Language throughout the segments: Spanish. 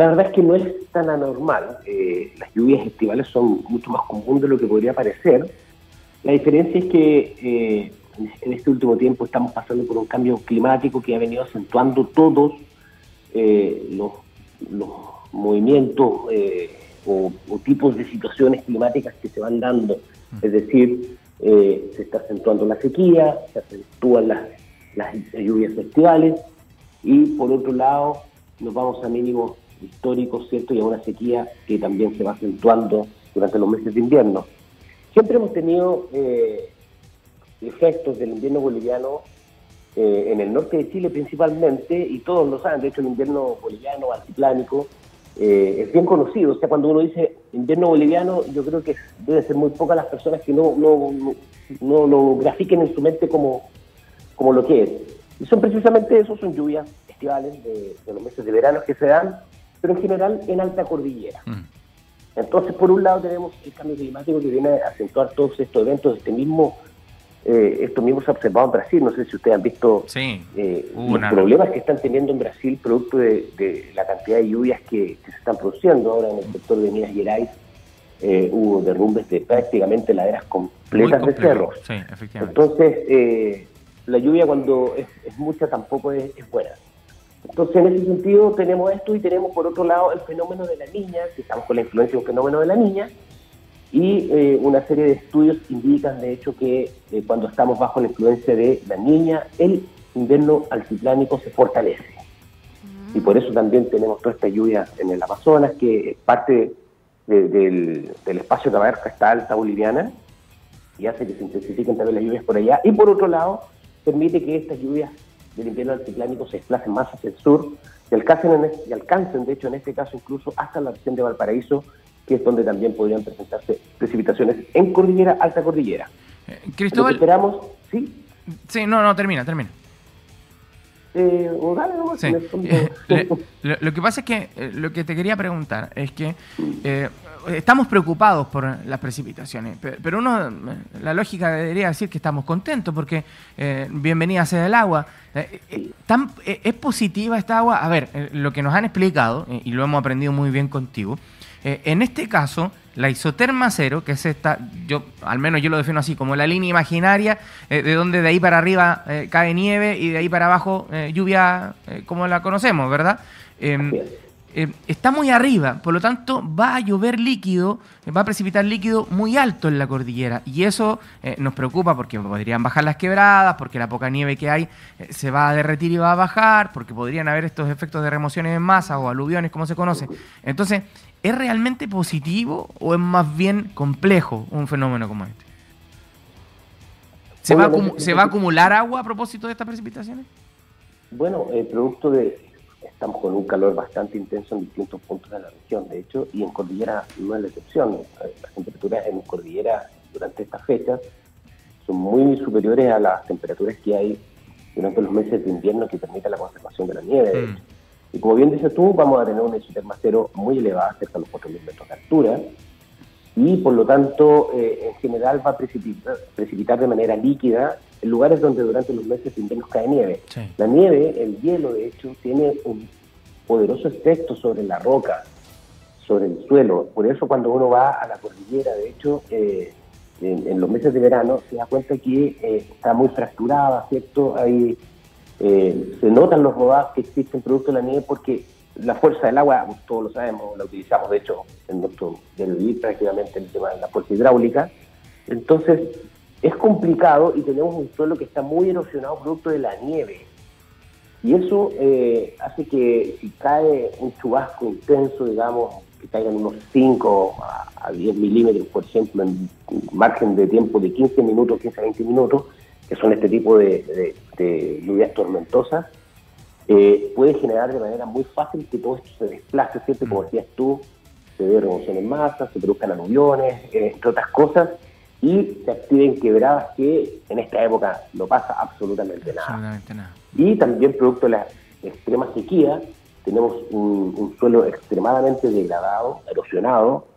La verdad es que no es tan anormal. Eh, las lluvias estivales son mucho más comunes de lo que podría parecer. La diferencia es que eh, en este último tiempo estamos pasando por un cambio climático que ha venido acentuando todos eh, los, movimientos o, tipos de situaciones climáticas que se van dando. Es decir, se está acentuando la sequía, se acentúan las, las lluvias estivales y por otro lado nos vamos a mínimos históricos, ¿cierto? Y a una sequía que también se va acentuando durante los meses de invierno. Siempre hemos tenido eh, efectos del invierno boliviano eh, en el norte de Chile principalmente, y todos lo saben, de hecho el invierno boliviano altiplánico eh, es bien conocido, o sea, cuando uno dice invierno boliviano, yo creo que debe ser muy pocas las personas que no, no, no, lo grafiquen en su mente como, como lo que es. Y son precisamente eso, son lluvias estivales de, de los meses de verano que se dan pero en general en alta cordillera. Mm. Entonces, por un lado tenemos el cambio climático que viene a acentuar todos estos eventos, este mismo, eh, esto mismo se ha observado en Brasil, no sé si ustedes han visto eh, los problemas que están teniendo en Brasil producto de, la cantidad de lluvias que, se están produciendo ahora en el sector de Minas Gerais. Eh, hubo derrumbes de prácticamente laderas completas de cerros. Sí, Entonces, eh, la lluvia cuando es, mucha tampoco es buena. Entonces, en ese sentido, tenemos esto y tenemos, por otro lado, el fenómeno de la niña, que estamos con la influencia de un fenómeno de la niña, y eh, una serie de estudios indican, de hecho, que eh, cuando estamos bajo la influencia de la niña, el invierno altiplánico se fortalece. Mm. Y por eso también tenemos toda esta lluvia en el Amazonas, que es parte del, espacio que abarca esta alta boliviana, y hace que se intensifiquen también las lluvias por allá. Y por otro lado, permite que estas lluvias del invierno anticiclánico se desplacen más hacia el sur y alcancen, y alcancen, de hecho, en este caso, incluso hasta la región de Valparaíso, que es donde también podrían presentarse precipitaciones en cordillera, alta cordillera. Eh, Cristóbal. esperamos, ¿sí? Sí, no, no, termina, termina. Eh, eh, lo, que pasa es que lo que te quería preguntar es que estamos preocupados por las precipitaciones, pero uno, la lógica debería decir que estamos contentos porque bienvenida sea el agua. ¿Es positiva esta agua? A ver, lo que nos han explicado, y lo hemos aprendido muy bien contigo, en este caso, la isoterma cero, que es esta, yo al menos yo lo defino así, como la línea imaginaria, de donde de ahí para arriba cae nieve y de ahí para abajo lluvia como la conocemos, ¿verdad? Eh, está muy arriba, por lo tanto va a llover líquido, va a precipitar líquido muy alto en la cordillera y eso eh, nos preocupa porque podrían bajar las quebradas, porque la poca nieve que hay eh, se va a derretir y va a bajar, porque podrían haber estos efectos de remociones en masa o aluviones como se conoce. Entonces, ¿es realmente positivo o es más bien complejo un fenómeno como este? ¿Se, va, a, ¿se va a acumular agua a propósito de estas precipitaciones? Bueno, el producto de estamos con un calor bastante intenso en distintos puntos de la región, de hecho, y en Cordillera no es la excepción. Las temperaturas en Cordillera durante estas fechas son muy superiores a las temperaturas que hay durante los meses de invierno que permiten la conservación de la nieve. Mm. Y como bien dices tú, vamos a tener una isoterma cero muy elevada, cerca de los 4.000 metros de altura, y por lo tanto, eh, en general va a precipitar, precipitar de manera líquida en lugares donde durante los meses de invierno cae nieve. La nieve, el hielo, de hecho, tiene un poderoso efecto sobre la roca, sobre el suelo. Por eso cuando uno va a la cordillera, de hecho, eh, en, los meses de verano, se da cuenta que eh, está muy fracturada, ¿cierto? Ahí eh, se notan los rodados que existen producto de la nieve porque la fuerza del agua, todos lo sabemos, la utilizamos de hecho en nuestro del prácticamente el tema de la fuerza hidráulica. Entonces, es complicado y tenemos un suelo que está muy erosionado producto de la nieve. Y eso eh, hace que si cae un chubasco intenso, digamos, que caigan unos 5 a, 10 milímetros, por ejemplo, en margen de tiempo de 15 minutos, 15 a 20 minutos, que son este tipo de, lluvias tormentosas, eh, puede generar de manera muy fácil que todo esto se desplace, ¿cierto? Como decías tú, se dé remoción en masa, se produzcan aluviones, eh, entre otras cosas, y se activen quebradas que en esta época no pasa absolutamente nada. Y también producto de la extrema sequía, tenemos un, suelo extremadamente degradado, erosionado,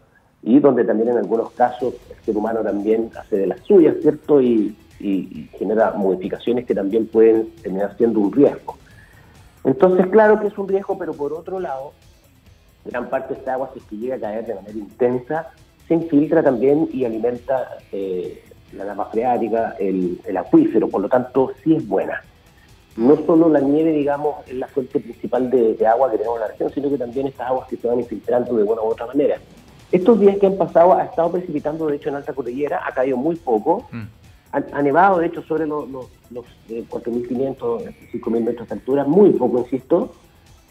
y donde también en algunos casos el ser humano también hace de las suyas, ¿cierto? Y, genera modificaciones que también pueden terminar siendo un riesgo. Entonces, claro que es un riesgo, pero por otro lado, gran parte de esta agua, si es que llega a caer de manera intensa, se infiltra también y alimenta eh, la napa freática, el, acuífero, por lo tanto sí es buena. No solo la nieve, digamos, es la fuente principal de, agua que tenemos en la región, sino que también estas aguas que se van infiltrando de una u otra manera. Estos días que han pasado ha estado precipitando, de hecho, en alta cordillera, ha caído muy poco. Mm. Ha, nevado, de hecho, sobre los, los, los 4.500, eh, 5.000 metros de altura, muy poco, insisto.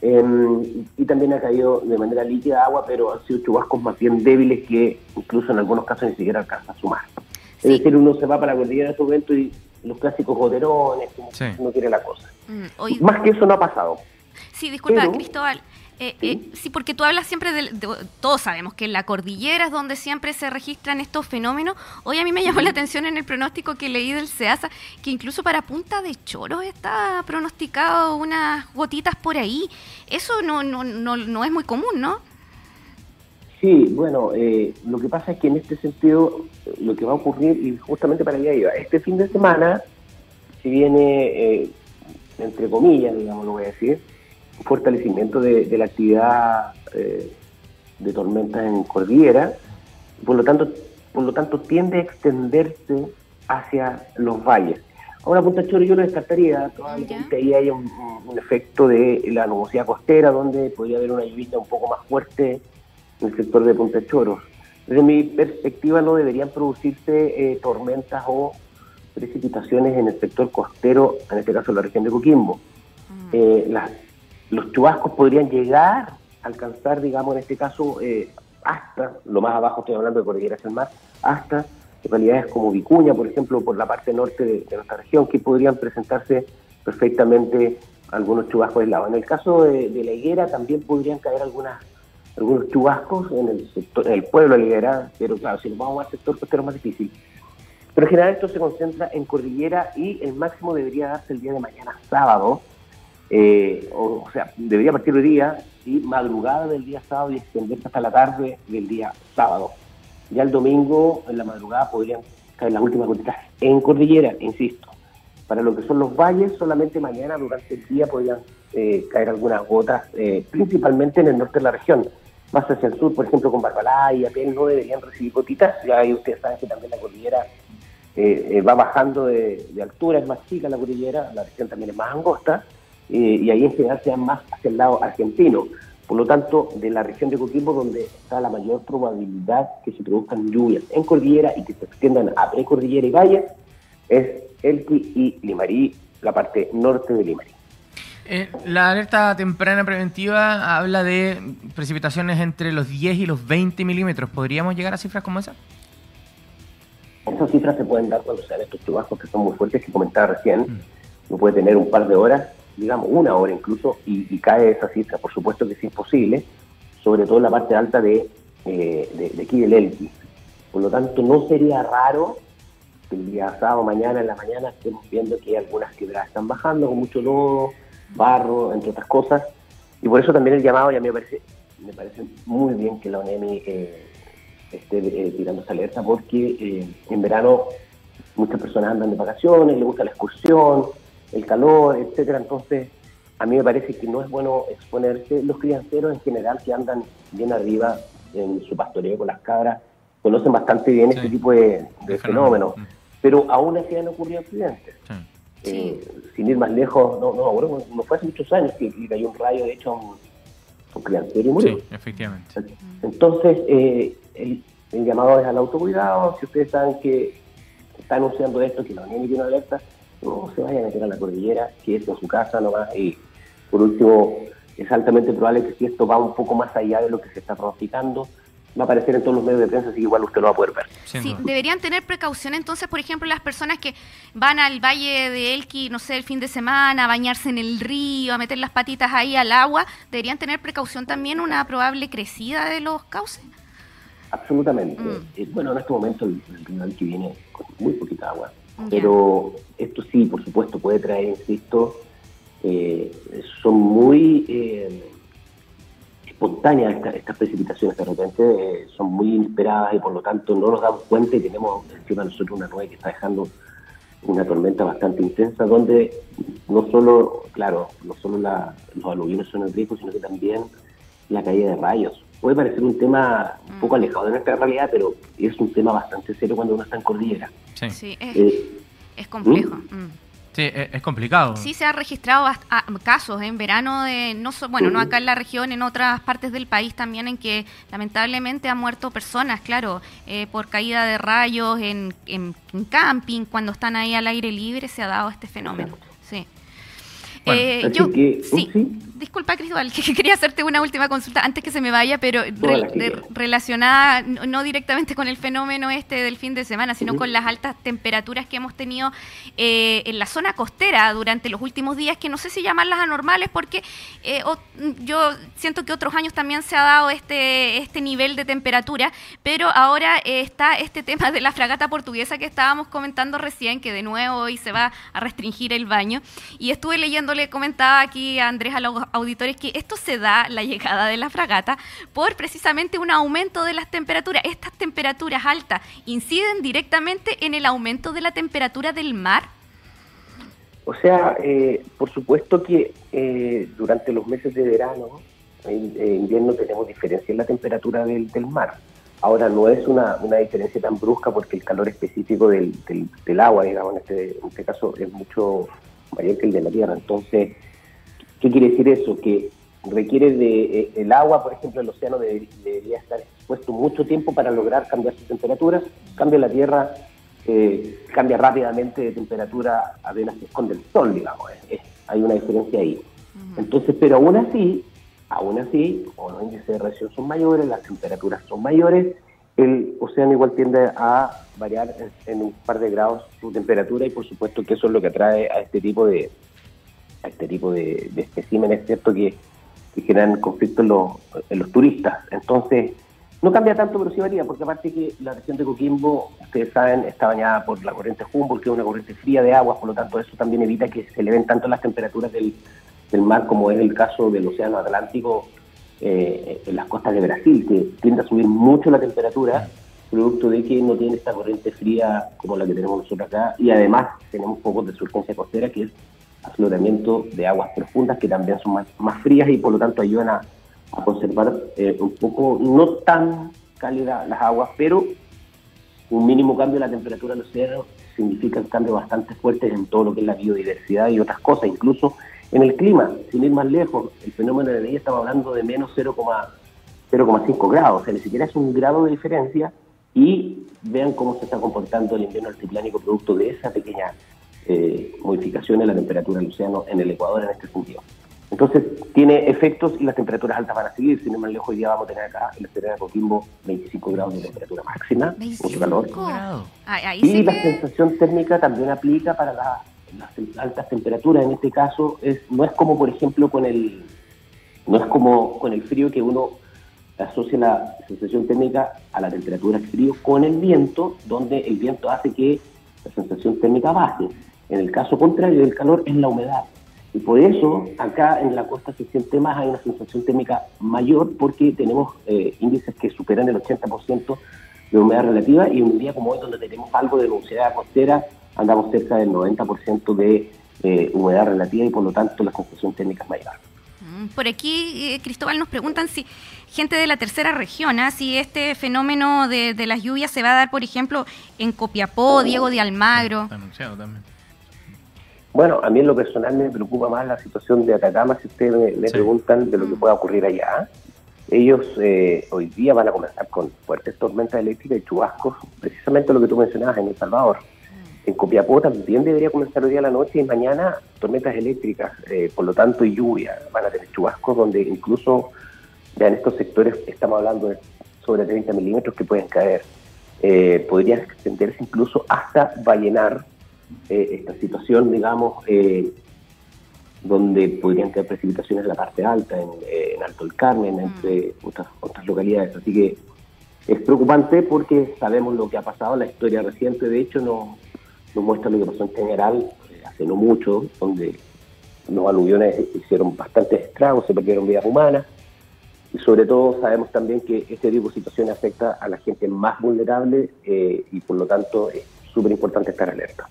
Em, y también ha caído de manera líquida agua, pero han sido chubascos más bien débiles que incluso en algunos casos ni siquiera alcanza a sumar. Es decir, uno se va para la cordillera en este momento y los clásicos goterones, como no quiere la cosa. Mm, más que eso no ha pasado. Sí, disculpa, Cristóbal. Eh, eh, ¿Sí? porque tú hablas siempre de, Todos sabemos que en la cordillera es donde siempre se registran estos fenómenos. Hoy a mí me llamó la atención en el pronóstico que leí del SEASA que incluso para Punta de Choros está pronosticado unas gotitas por ahí. Eso no, no, no, no es muy común, ¿no? Sí, bueno, eh, lo que pasa es que en este sentido lo que va a ocurrir, y justamente para allá iba, este fin de semana, si viene, entre comillas, digamos, lo voy a decir, fortalecimiento de, la actividad eh, de tormentas en cordillera, por lo tanto, por lo tanto tiende a extenderse hacia los valles. Ahora Punta Choro yo lo descartaría, probablemente ahí hay un, efecto de la nubosidad costera, donde podría haber una lluvia un poco más fuerte en el sector de Punta Choro. Desde mi perspectiva no deberían producirse eh, tormentas o precipitaciones en el sector costero, en este caso en la región de Coquimbo. Mm. Eh, las los chubascos podrían llegar a alcanzar, digamos, en este caso, eh, hasta, lo más abajo estoy hablando de cordillera hacia el mar, hasta localidades como Vicuña, por ejemplo, por la parte norte de, nuestra región, que podrían presentarse perfectamente algunos chubascos aislados. En el caso de, la higuera también podrían caer algunas algunos chubascos en el sector, en el pueblo de la higuera, pero claro, si nos vamos al sector costero más difícil. Pero en general esto se concentra en cordillera y el máximo debería darse el día de mañana, sábado, eh, o, sea, debería partir el día y madrugada del día sábado y extenderse hasta la tarde del día sábado. Ya el domingo, en la madrugada, podrían caer las últimas gotitas en cordillera, insisto. Para lo que son los valles, solamente mañana durante el día podrían eh, caer algunas gotas, eh, principalmente en el norte de la región. Más hacia el sur, por ejemplo, con Barbalá y Apel no deberían recibir gotitas. Ya ahí ustedes saben que también la cordillera va bajando de, altura, es más chica la cordillera, la región también es más angosta eh, y ahí en general se más hacia el lado argentino. Por lo tanto, de la región de Coquimbo, donde está la mayor probabilidad que se produzcan lluvias en cordillera y que se extiendan a precordillera y valles, es Elqui y Limarí, la parte norte de Limarí. Eh, la alerta temprana preventiva habla de precipitaciones entre los 10 y los 20 milímetros. ¿Podríamos llegar a cifras como esa? Esas cifras se pueden dar cuando sean estos chubascos que son muy fuertes que comentaba recién. Mm. No puede tener un par de horas digamos, una hora incluso, y, cae esa cifra. Por supuesto que sí es posible, sobre todo en la parte alta de, eh, de, aquí del Elqui. Por lo tanto, no sería raro que el día sábado, mañana, en la mañana, estemos viendo que algunas quebradas están bajando con mucho lodo, barro, entre otras cosas. Y por eso también el llamado ya me parece, me parece muy bien que la ONEMI eh, esté eh, tirando esa alerta, porque en verano muchas personas andan de vacaciones, les gusta la excursión, el calor, etcétera. Entonces, a mí me parece que no es bueno exponerse. Los crianceros en general que andan bien arriba en su pastoreo con las cabras conocen bastante bien este tipo de, fenómenos. Mm. Pero aún así han ocurrido accidentes. Eh, sin ir más lejos, no, no, no fue hace muchos años que, cayó un rayo, de hecho, a un, criancero y murió. Sí, efectivamente. Entonces, eh, el, llamado es al autocuidado. Si ustedes saben que está anunciando esto, que la Unión tiene una alerta, no se vaya a meter a la cordillera, que es en su casa nomás. Y por último, es altamente probable que si esto va un poco más allá de lo que se está pronosticando, va a aparecer en todos los medios de prensa, así que igual usted lo va a poder ver. Sí, deberían tener precaución entonces, por ejemplo, las personas que van al valle de Elqui, no sé, el fin de semana, a bañarse en el río, a meter las patitas ahí al agua, deberían tener precaución también una probable crecida de los cauces. Absolutamente. Mm. Eh, bueno, en este momento el, el río Elqui viene con muy poquita agua pero esto sí, por supuesto, puede traer, insisto, eh, son muy eh, espontáneas estas, precipitaciones de repente, eh, son muy inesperadas y por lo tanto no nos damos cuenta y tenemos encima de nosotros una nube que está dejando una tormenta bastante intensa donde no solo, claro, no solo los aluviones son el riesgo, sino que también la caída de rayos. Puede parecer un tema un poco mm. alejado de nuestra realidad, pero es un tema bastante serio cuando uno está en cordillera. Sí, es, eh, complejo. ¿Mm? Mm. Sí, e, es complicado. Sí, se han registrado casos en verano, de no bueno, no acá en la región, en otras partes del país también, en que lamentablemente han muerto personas, claro, eh, por caída de rayos en, en, camping, cuando están ahí al aire libre, se ha dado este fenómeno. Sí. Eh, yo, sí, disculpa Cristóbal, que quería hacerte una última consulta antes que se me vaya, pero relacionada no, directamente con el fenómeno este del fin de semana, sino con las altas temperaturas que hemos tenido eh, en la zona costera durante los últimos días, que no sé si llamarlas anormales, porque eh, yo siento que otros años también se ha dado este, este nivel de temperatura, pero ahora está este tema de la fragata portuguesa que estábamos comentando recién, que de nuevo hoy se va a restringir el baño, y estuve leyendo le comentaba aquí a Andrés, auditores, que esto se da, la llegada de la fragata, por precisamente un aumento de las temperaturas. Estas temperaturas altas inciden directamente en el aumento de la temperatura del mar. O sea, eh, por supuesto que eh, durante los meses de verano, en, invierno, tenemos diferencia en la temperatura del, mar. Ahora no es una, diferencia tan brusca porque el calor específico del, del, agua, digamos, en este, en este caso es mucho mayor que el de la Tierra. Entonces, ¿qué quiere decir eso? Que requiere de eh, el agua, por ejemplo, el océano debería estar expuesto mucho tiempo para lograr cambiar sus temperaturas. Cambia la Tierra, eh, cambia rápidamente de temperatura apenas se esconde el sol, digamos. hay una diferencia ahí. Entonces, pero aún así, aún así, como los índices de radiación son mayores, las temperaturas son mayores, el océano igual tiende a variar en, un par de grados su temperatura y por supuesto que eso es lo que atrae a este tipo de a este tipo de, de especímenes, ¿cierto? Que, generan conflictos en los, en los turistas. Entonces, no cambia tanto, pero sí varía, porque aparte que la región de Coquimbo, ustedes saben, está bañada por la corriente Humboldt, que es una corriente fría de agua, por lo tanto eso también evita que se eleven tanto las temperaturas del, del mar como es el caso del Océano Atlántico eh, en las costas de Brasil, que tiende a subir mucho la temperatura, producto de que no tiene esta corriente fría como la que tenemos nosotros acá, y además tenemos pocos de surgencia costera, que es afloramiento de aguas profundas, que también son más, más frías y por lo tanto ayudan a, conservar eh, un poco, no tan cálidas las aguas, pero un mínimo cambio de la temperatura del océano significa un cambio bastante fuerte en todo lo que es la biodiversidad y otras cosas, incluso en el clima, sin ir más lejos, el fenómeno de día estaba hablando de menos 0,5 grados, o sea, ni siquiera es un grado de diferencia y vean cómo se está comportando el invierno altiplánico producto de esa pequeña eh, modificación en la temperatura del océano en el Ecuador en este sentido. Entonces, tiene efectos y las temperaturas altas van a seguir. Sin más lejos, hoy día vamos a tener acá en la Serena de Coquimbo 25 grados de temperatura máxima, mucho calor. y la sensación térmica también aplica para la las altas temperaturas en este caso es no es como por ejemplo con el no es como con el frío que uno asocia la sensación térmica a la temperatura frío con el viento donde el viento hace que la sensación térmica baje en el caso contrario del calor es la humedad y por eso acá en la costa se siente más hay una sensación térmica mayor porque tenemos eh, índices que superan el 80% de humedad relativa y un día como hoy donde tenemos algo de humedad costera andamos cerca del 90% de eh, humedad relativa y por lo tanto la confusión técnica es mayor. Mm, por aquí, eh, Cristóbal, nos preguntan si gente de la tercera región, ¿ah? si este fenómeno de, las lluvias se va a dar, por ejemplo, en Copiapó, Diego de Almagro. Está anunciado también. Bueno, a mí en lo personal me preocupa más la situación de Atacama, si ustedes me, preguntan de lo que pueda ocurrir allá. Ellos eh, hoy día van a comenzar con fuertes tormentas eléctricas y chubascos, precisamente lo que tú mencionabas en El Salvador. En Copiapó también debería comenzar hoy día la noche y mañana tormentas eléctricas, eh, por lo tanto y lluvia. Van a tener chubascos donde incluso ya en estos sectores estamos hablando de sobre 30 milímetros que pueden caer. Eh, podría extenderse incluso hasta vallenar eh, esta situación, digamos, donde podrían caer precipitaciones en la parte alta, en, Alto el Carmen, mm. entre otras, otras localidades. Así que es preocupante porque sabemos lo que ha pasado, la historia reciente de hecho no, nos muestra lo que pasó en general eh, hace no mucho, donde los aluviones hicieron bastantes estragos, se perdieron vidas humanas, y sobre todo sabemos también que este tipo de situaciones afecta a la gente más vulnerable eh, y por lo tanto es súper importante estar alerta.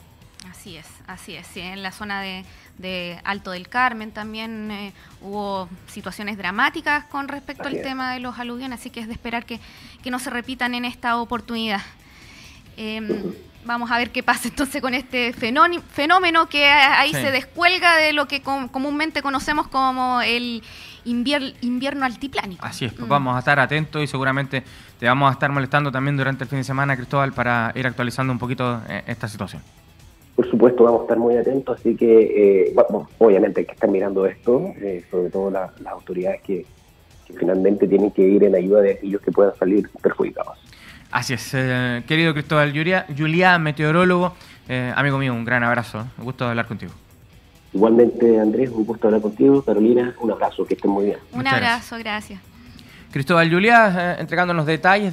Así es, así es, en la zona de, de Alto del Carmen también eh, hubo situaciones dramáticas con respecto al tema de los aluviones, así que es de esperar que, no se repitan en esta oportunidad. Em, vamos a ver qué pasa entonces con este fenómeno que ahí se descuelga de lo que comúnmente conocemos como el invierno altiplánico. Así es, pues vamos a estar atentos y seguramente te vamos a estar molestando también durante el fin de semana, Cristóbal, para ir actualizando un poquito eh, esta situación. Por supuesto, vamos a estar muy atentos, así que eh, obviamente hay que estar mirando esto, eh, sobre todo las autoridades que, finalmente tienen que ir en ayuda de aquellos que puedan salir perjudicados. Así es, querido Cristóbal Julia, Julia meteorólogo, amigo mío, un gran abrazo, un gusto hablar contigo. Igualmente, Andrés, un gusto hablar contigo. Carolina, un abrazo, que estén muy bien. Un abrazo, gracias. Cristóbal Juliá, entregándonos detalles